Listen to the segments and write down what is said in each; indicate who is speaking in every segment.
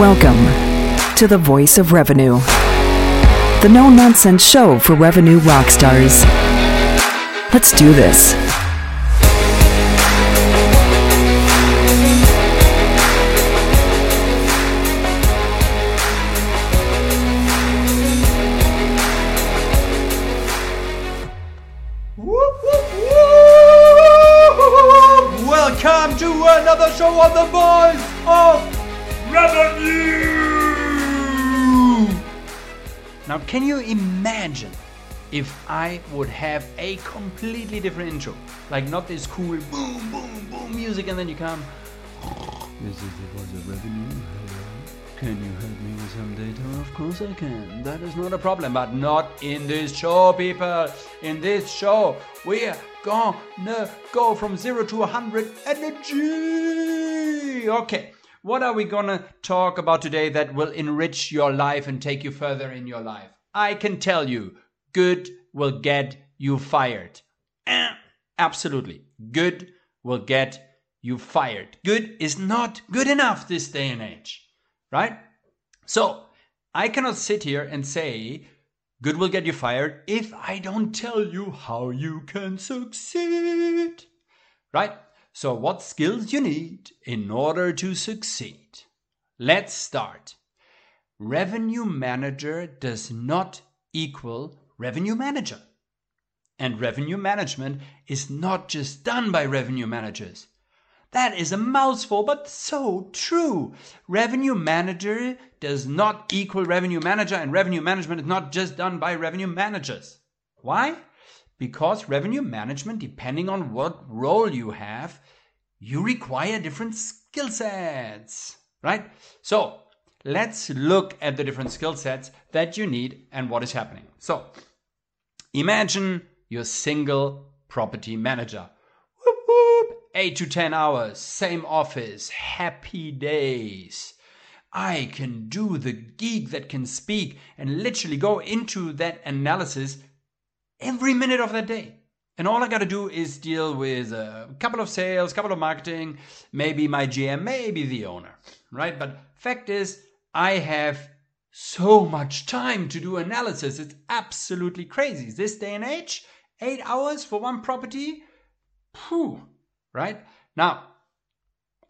Speaker 1: Welcome to the Voice of Revenue, the no nonsense show for revenue rock stars. Let's do this.
Speaker 2: Welcome to another show on the Voice of Revenue. Now, can you imagine if I would have a completely different intro? Like, not this cool boom, boom, boom music, and then you come. This is the Voice of Revenue. Hello. Can you help me with some data? Of course I can. That is not a problem, but not in this show, people. In this show, we're gonna go from zero to a hundred energy. Okay, what are we gonna talk about today that will enrich your life and take you further in your life? I can tell you, good will get you fired. Eh, Absolutely. Good will get you fired. Good is not good enough this day and age, right? So, I cannot sit here and say, good will get you fired if I don't tell you how you can succeed, right? So, what skills you need in order to succeed? Let's start. Revenue manager does not equal revenue manager. And revenue management is not just done by revenue managers. That is a mouthful, but so true. Revenue manager does not equal revenue manager, and revenue management is not just done by revenue managers. Why? Because revenue management, depending on what role you have, you require different skill sets, right? So let's look at the different skill sets that you need and what is happening. So imagine you're single property manager. Whoop, whoop. Eight to 10 hours, same office, happy days. I can do the geek that can speak and literally go into that analysis every minute of that day. And all I got to do is deal with a couple of sales, couple of marketing, maybe my GM, maybe the owner, right? But fact is, I have so much time to do analysis. It's absolutely crazy. This day and age, eight hours for one property, Phew, right? Now,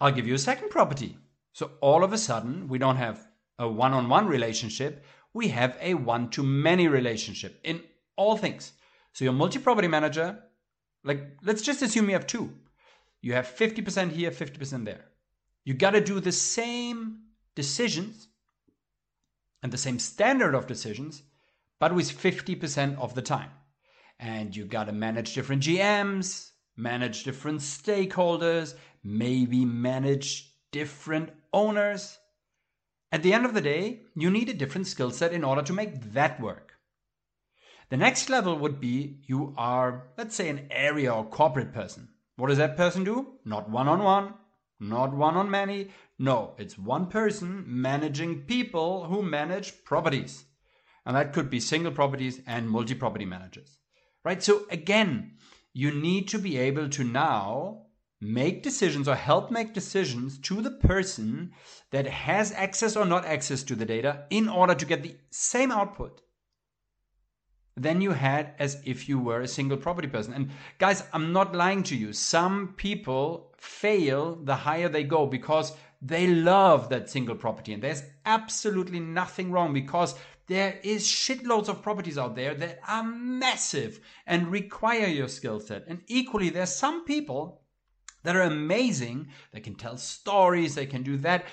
Speaker 2: I'll give you a second property. So all of a sudden, we don't have a one on one relationship, we have a one to many relationship in all things. So your multi property manager, like, let's just assume you have two. You have 50% here, 50% there. You got to do the same decisions and the same standard of decisions, but with 50% of the time. And you got to manage different GMs, manage different stakeholders, maybe manage different owners. At the end of the day, you need a different skill set in order to make that work. The next level would be you are, let's say, an area or corporate person. What does that person do? Not one on one, not one on many. No, it's one person managing people who manage properties. And that could be single properties and multi property managers. Right? So again, you need to be able to now make decisions or help make decisions to the person that has access or not access to the data in order to get the same output than you had as if you were a single property person. And guys, I'm not lying to you. Some people fail the higher they go because they love that single property. And there's absolutely nothing wrong because there is shitloads of properties out there that are massive and require your skill set. And equally, there's some people that are amazing. They can tell stories, they can do that.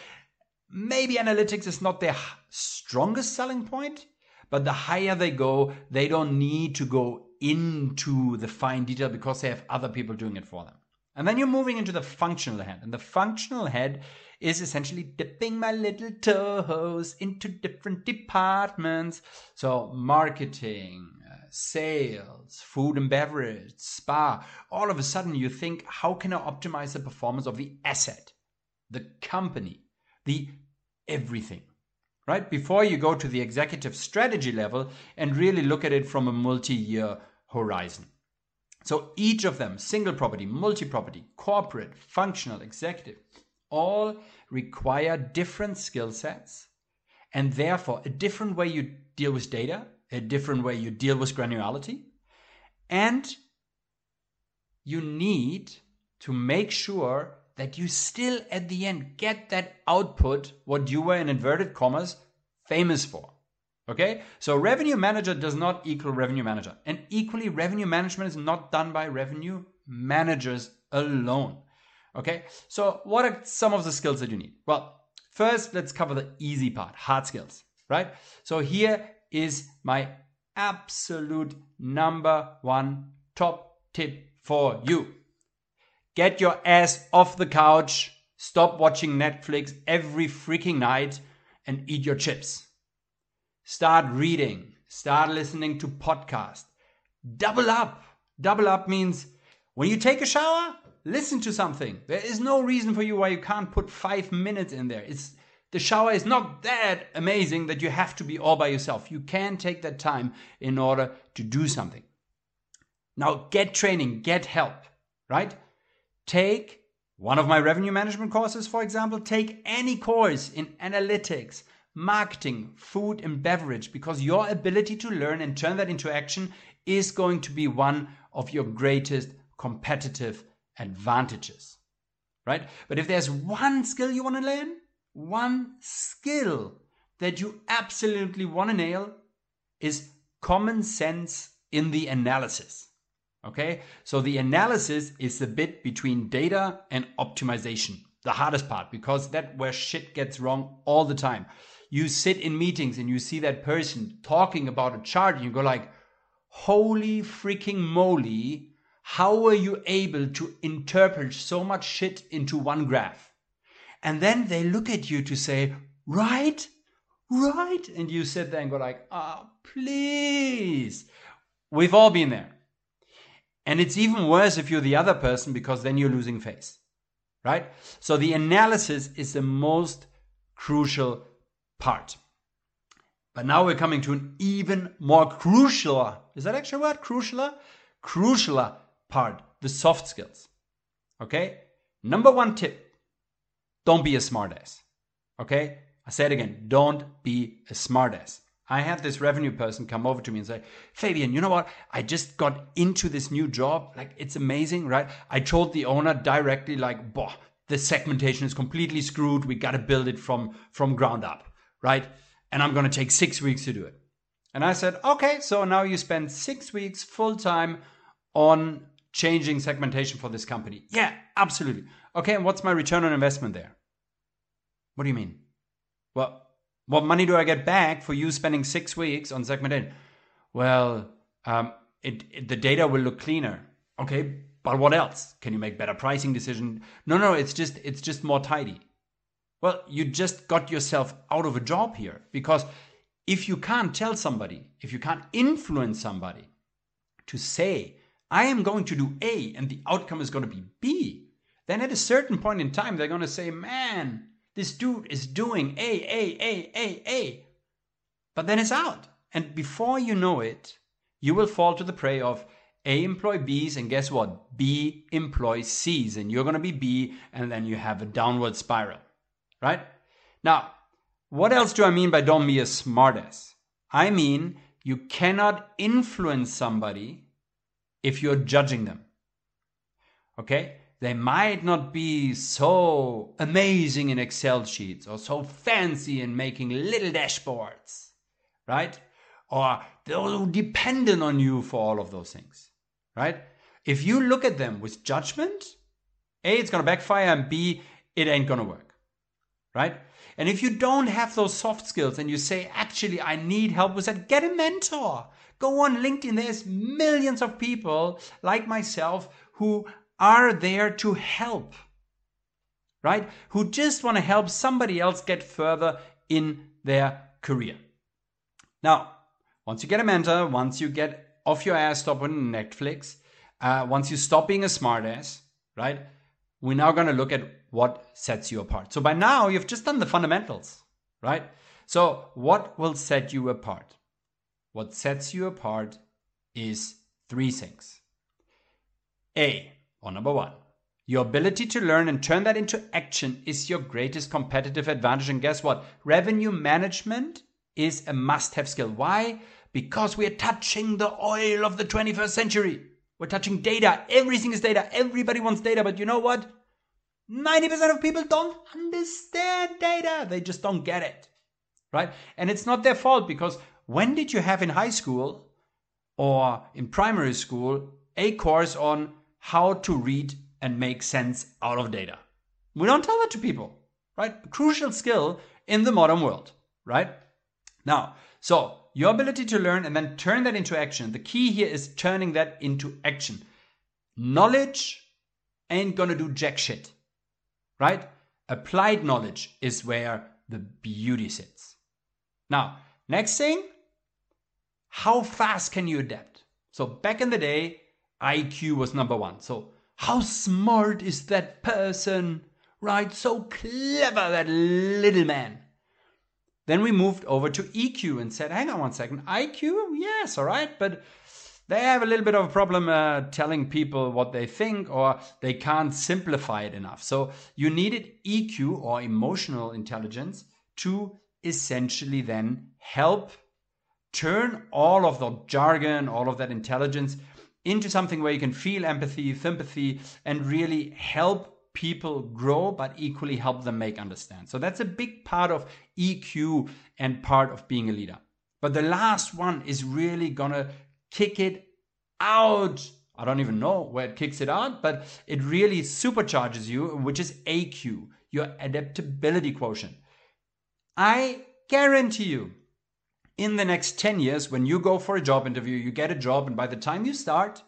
Speaker 2: Maybe analytics is not their strongest selling point, but the higher they go, they don't need to go into the fine detail because they have other people doing it for them. And then you're moving into the functional head. And the functional head is essentially dipping my little toes into different departments. So, marketing, uh, sales, food and beverage, spa. All of a sudden, you think, how can I optimize the performance of the asset, the company, the everything? Right? Before you go to the executive strategy level and really look at it from a multi year horizon. So each of them, single property, multi property, corporate, functional, executive, all require different skill sets and therefore a different way you deal with data, a different way you deal with granularity, and you need to make sure that you still at the end get that output what you were in inverted commas famous for. Okay? So revenue manager does not equal revenue manager. And equally revenue management is not done by revenue managers alone. Okay? So what are some of the skills that you need? Well, first let's cover the easy part, hard skills, right? So here is my absolute number one top tip for you. Get your ass off the couch, stop watching Netflix every freaking night, and eat your chips. Start reading, start listening to podcasts. Double up. Double up means when you take a shower, listen to something. There is no reason for you why you can't put five minutes in there. It's the shower is not that amazing that you have to be all by yourself. You can take that time in order to do something. Now get training, get help, right? Take one of my revenue management courses, for example, take any course in analytics, marketing, food and beverage, because your ability to learn and turn that into action is going to be one of your greatest competitive advantages, right? But if there's one skill you want to learn, one skill that you absolutely want to nail is common sense in the analysis. Okay, so the analysis is the bit between data and optimization, the hardest part, because that where shit gets wrong all the time. You sit in meetings and you see that person talking about a chart, and you go like, "Holy freaking moly! How were you able to interpret so much shit into one graph?" And then they look at you to say, "Right, right," and you sit there and go like, "Ah, oh, please." We've all been there and it's even worse if you're the other person because then you're losing face, right? So the analysis is the most crucial part. But now we're coming to an even more crucial, is that actually a word? Crucial? Crucialer part, the soft skills. Okay? Number one tip don't be a smartass. Okay? I say it again don't be a smartass. I had this revenue person come over to me and say, Fabian, you know what? I just got into this new job. Like, it's amazing, right? I told the owner directly, like, boh, the segmentation is completely screwed. We got to build it from, from ground up, right? And I'm going to take six weeks to do it. And I said, okay, so now you spend six weeks full time on changing segmentation for this company. Yeah, absolutely. Okay, and what's my return on investment there? What do you mean? Well, what money do I get back for you spending six weeks on segmentation? Well, um, it, it, the data will look cleaner. Okay, but what else? Can you make better pricing decision? No, no, it's just it's just more tidy. Well, you just got yourself out of a job here because if you can't tell somebody, if you can't influence somebody to say, I am going to do A and the outcome is going to be B, then at a certain point in time, they're going to say, man, this dude is doing A, A, A, A, A. But then it's out. And before you know it, you will fall to the prey of A employ B's, and guess what? B employ C's, and you're going to be B, and then you have a downward spiral. Right? Now, what else do I mean by don't be a smartass? I mean, you cannot influence somebody if you're judging them. Okay? They might not be so amazing in Excel sheets or so fancy in making little dashboards, right? Or they're all dependent on you for all of those things, right? If you look at them with judgment, A, it's going to backfire, and B, it ain't going to work, right? And if you don't have those soft skills and you say, actually, I need help with that, get a mentor. Go on LinkedIn. There's millions of people like myself who are there to help, right? Who just want to help somebody else get further in their career. Now, once you get a mentor, once you get off your ass, stop on Netflix, uh, once you stop being a smartass, right? We're now going to look at what sets you apart. So by now, you've just done the fundamentals, right? So, what will set you apart? What sets you apart is three things. A, or number one, Your ability to learn and turn that into action is your greatest competitive advantage. And guess what? Revenue management is a must have skill. Why? Because we are touching the oil of the 21st century. We're touching data. Everything is data. Everybody wants data. But you know what? 90% of people don't understand data. They just don't get it. Right? And it's not their fault because when did you have in high school or in primary school a course on how to read and make sense out of data? We don't tell that to people, right? A crucial skill in the modern world, right? Now, so your ability to learn and then turn that into action. The key here is turning that into action. Knowledge ain't gonna do jack shit, right? Applied knowledge is where the beauty sits. Now, next thing, how fast can you adapt? So back in the day, IQ was number one. So how smart is that person? Right? So clever, that little man. Then we moved over to EQ and said, hang on one second, IQ, yes, all right, but they have a little bit of a problem uh, telling people what they think or they can't simplify it enough. So you needed EQ or emotional intelligence to essentially then help turn all of the jargon, all of that intelligence into something where you can feel empathy, sympathy, and really help people grow, but equally help them make understand. So that's a big part of EQ and part of being a leader. But the last one is really gonna kick it out. I don't even know where it kicks it out, but it really supercharges you, which is AQ, your adaptability quotient. I guarantee you, in the next 10 years, when you go for a job interview, you get a job, and by the time you start,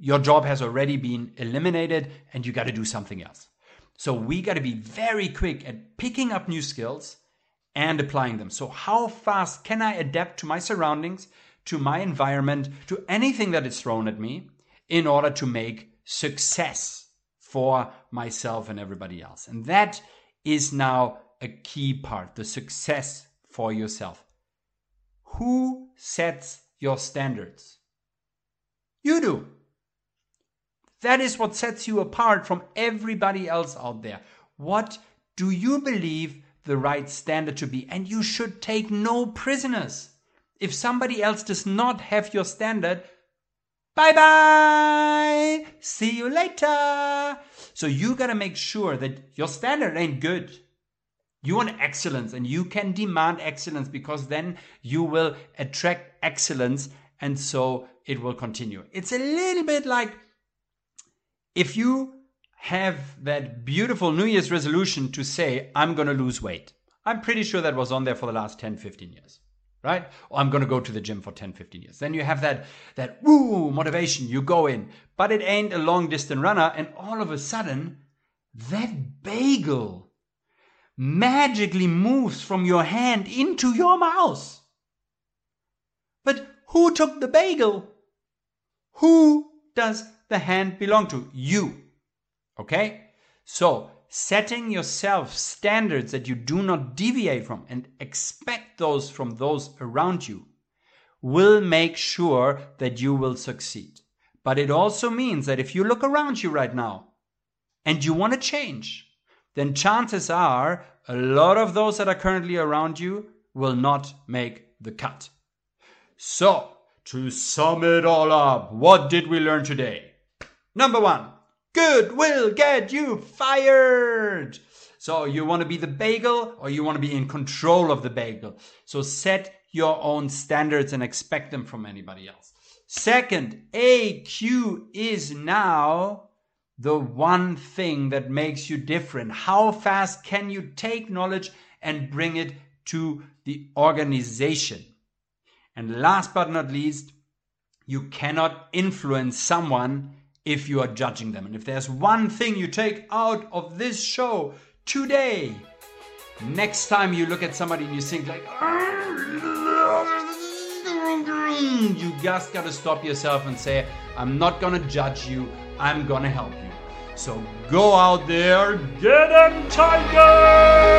Speaker 2: your job has already been eliminated and you got to do something else. So we got to be very quick at picking up new skills and applying them. So, how fast can I adapt to my surroundings, to my environment, to anything that is thrown at me in order to make success for myself and everybody else? And that is now a key part the success for yourself. Who sets your standards? You do. That is what sets you apart from everybody else out there. What do you believe the right standard to be? And you should take no prisoners. If somebody else does not have your standard, bye bye. See you later. So you got to make sure that your standard ain't good. You want excellence and you can demand excellence because then you will attract excellence and so it will continue. It's a little bit like if you have that beautiful New Year's resolution to say, I'm going to lose weight, I'm pretty sure that was on there for the last 10, 15 years, right? Or I'm going to go to the gym for 10, 15 years. Then you have that, that woo motivation, you go in, but it ain't a long distance runner. And all of a sudden, that bagel magically moves from your hand into your mouth. But who took the bagel? Who does the hand belong to? You. Okay? So, setting yourself standards that you do not deviate from and expect those from those around you will make sure that you will succeed. But it also means that if you look around you right now and you want to change, then chances are a lot of those that are currently around you will not make the cut. So, to sum it all up, what did we learn today? Number one, good will get you fired. So you want to be the bagel or you want to be in control of the bagel. So set your own standards and expect them from anybody else. Second, AQ is now the one thing that makes you different. How fast can you take knowledge and bring it to the organization? And last but not least, you cannot influence someone if you are judging them. And if there's one thing you take out of this show today, next time you look at somebody and you think like, ah, you just gotta stop yourself and say, I'm not gonna judge you, I'm gonna help you. So go out there, get them, Tiger!